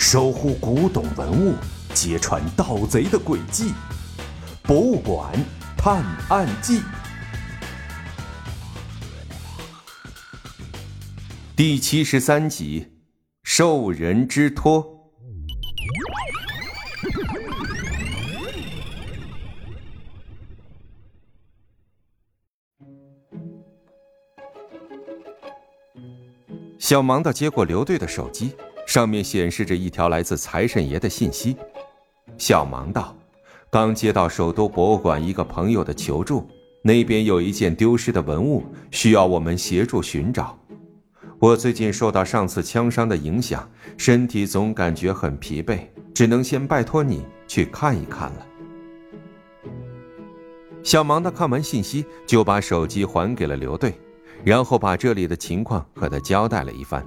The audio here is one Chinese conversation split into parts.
守护古董文物，揭穿盗贼的诡计，《博物馆探案记》第七十三集：受人之托。小芒的接过刘队的手机，上面显示着一条来自财神爷的信息。小芒道：“刚接到首都博物馆一个朋友的求助，那边有一件丢失的文物，需要我们协助寻找。我最近受到上次枪伤的影响，身体总感觉很疲惫，只能先拜托你去看一看了。”小芒的看完信息，就把手机还给了刘队。然后把这里的情况和他交代了一番。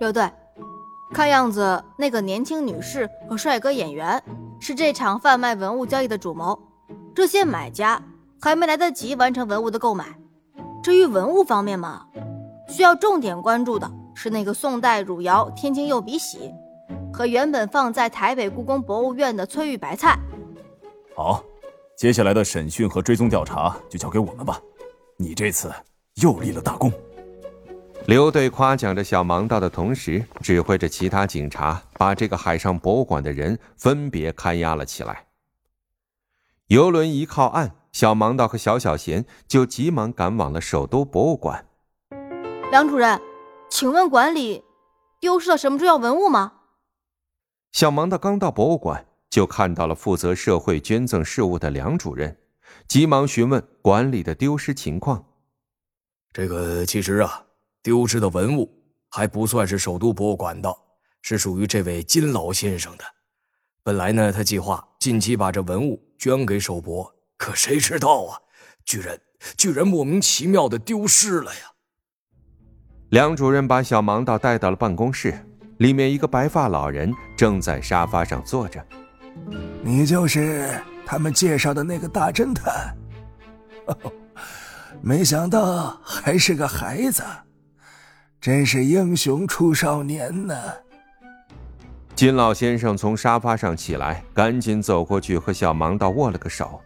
刘队，看样子那个年轻女士和帅哥演员是这场贩卖文物交易的主谋。这些买家还没来得及完成文物的购买。至于文物方面嘛，需要重点关注的是那个宋代汝窑天青釉笔洗，和原本放在台北故宫博物院的翠玉白菜。好，接下来的审讯和追踪调查就交给我们吧。你这次。又立了大功。刘队夸奖着小盲道的同时，指挥着其他警察把这个海上博物馆的人分别看押了起来。游轮一靠岸，小盲道和小小贤就急忙赶往了首都博物馆。梁主任，请问馆里丢失了什么重要文物吗？小盲道刚到博物馆，就看到了负责社会捐赠事务的梁主任，急忙询问馆里的丢失情况。这个其实啊，丢失的文物还不算是首都博物馆的，是属于这位金老先生的。本来呢，他计划近期把这文物捐给首博，可谁知道啊，居然居然莫名其妙的丢失了呀！梁主任把小盲道带到了办公室，里面一个白发老人正在沙发上坐着。你就是他们介绍的那个大侦探。没想到还是个孩子，真是英雄出少年呢。金老先生从沙发上起来，赶紧走过去和小盲道握了个手。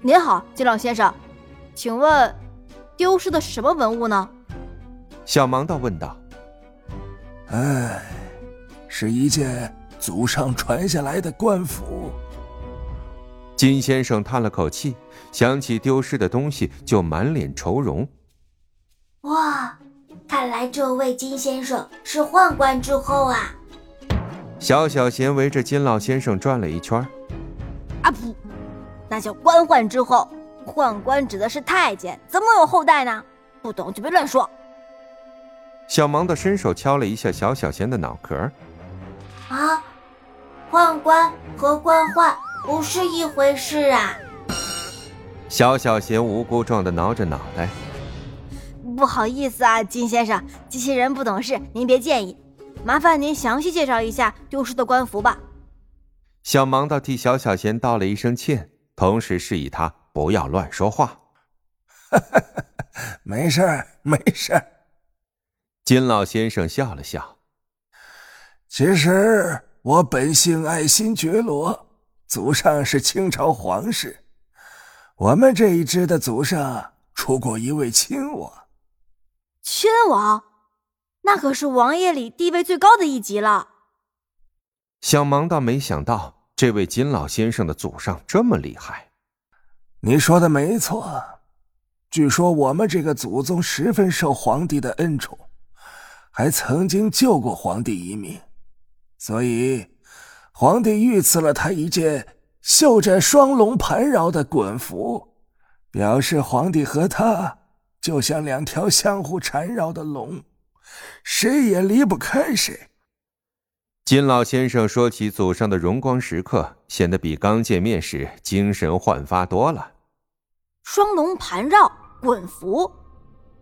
您好，金老先生，请问丢失的什么文物呢？小盲道问道。哎，是一件祖上传下来的官服。金先生叹了口气，想起丢失的东西，就满脸愁容。哇，看来这位金先生是宦官之后啊！小小贤围着金老先生转了一圈。啊不，那叫官宦之后，宦官指的是太监，怎么有后代呢？不懂就别乱说。小芒的伸手敲了一下小小贤的脑壳。啊，宦官和官宦。不是一回事啊！小小贤无辜状的挠着脑袋。不好意思啊，金先生，机器人不懂事，您别介意。麻烦您详细介绍一下丢失的官服吧。小盲道替小小贤道了一声歉，同时示意他不要乱说话。没事儿，没事儿。金老先生笑了笑。其实我本姓爱新觉罗。祖上是清朝皇室，我们这一支的祖上出过一位亲王。亲王，那可是王爷里地位最高的一级了。小芒倒没想到，这位金老先生的祖上这么厉害。你说的没错，据说我们这个祖宗十分受皇帝的恩宠，还曾经救过皇帝一命，所以。皇帝御赐了他一件绣着双龙盘绕的衮服，表示皇帝和他就像两条相互缠绕的龙，谁也离不开谁。金老先生说起祖上的荣光时刻，显得比刚见面时精神焕发多了。双龙盘绕滚服，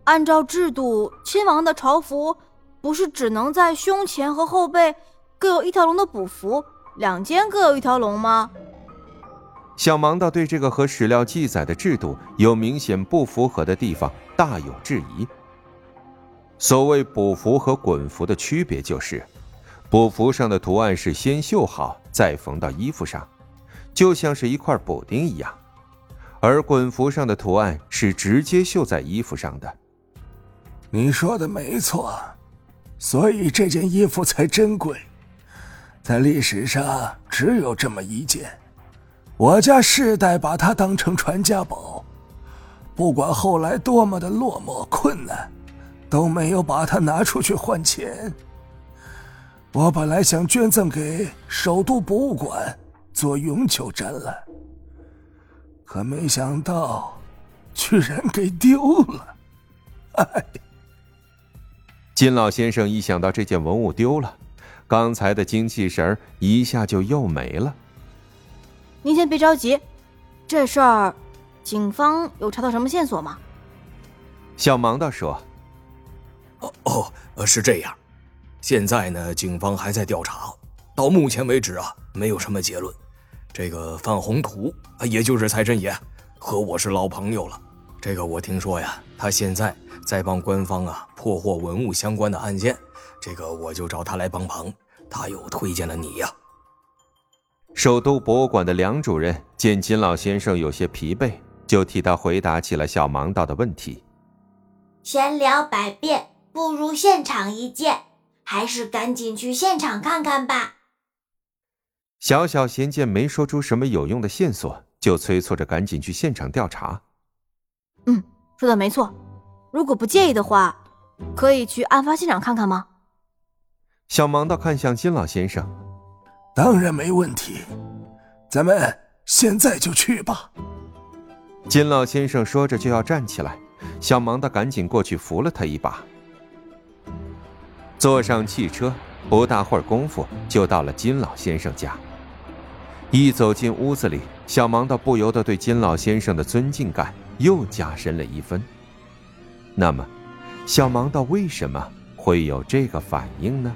按照制度，亲王的朝服不是只能在胸前和后背各有一条龙的补服？两肩各有一条龙吗？小盲道对这个和史料记载的制度有明显不符合的地方大有质疑。所谓补服和衮服的区别就是，补符上的图案是先绣好再缝到衣服上，就像是一块补丁一样；而滚符上的图案是直接绣在衣服上的。你说的没错，所以这件衣服才珍贵。在历史上只有这么一件，我家世代把它当成传家宝，不管后来多么的落寞困难，都没有把它拿出去换钱。我本来想捐赠给首都博物馆做永久展览，可没想到居然给丢了。哎，金老先生一想到这件文物丢了。刚才的精气神一下就又没了。您先别着急，这事儿，警方有查到什么线索吗？小盲道说：“哦哦，是这样。现在呢，警方还在调查，到目前为止啊，没有什么结论。这个范宏图，也就是财神爷，和我是老朋友了。这个我听说呀，他现在在帮官方啊破获文物相关的案件。”这个我就找他来帮忙，他又推荐了你呀。首都博物馆的梁主任见金老先生有些疲惫，就替他回答起了小盲道的问题。闲聊百遍，不如现场一见，还是赶紧去现场看看吧。小小贤见没说出什么有用的线索，就催促着赶紧去现场调查。嗯，说的没错。如果不介意的话，可以去案发现场看看吗？小盲道看向金老先生，当然没问题，咱们现在就去吧。金老先生说着就要站起来，小盲道赶紧过去扶了他一把。坐上汽车，不大会儿功夫就到了金老先生家。一走进屋子里，小盲道不由得对金老先生的尊敬感又加深了一分。那么，小盲道为什么会有这个反应呢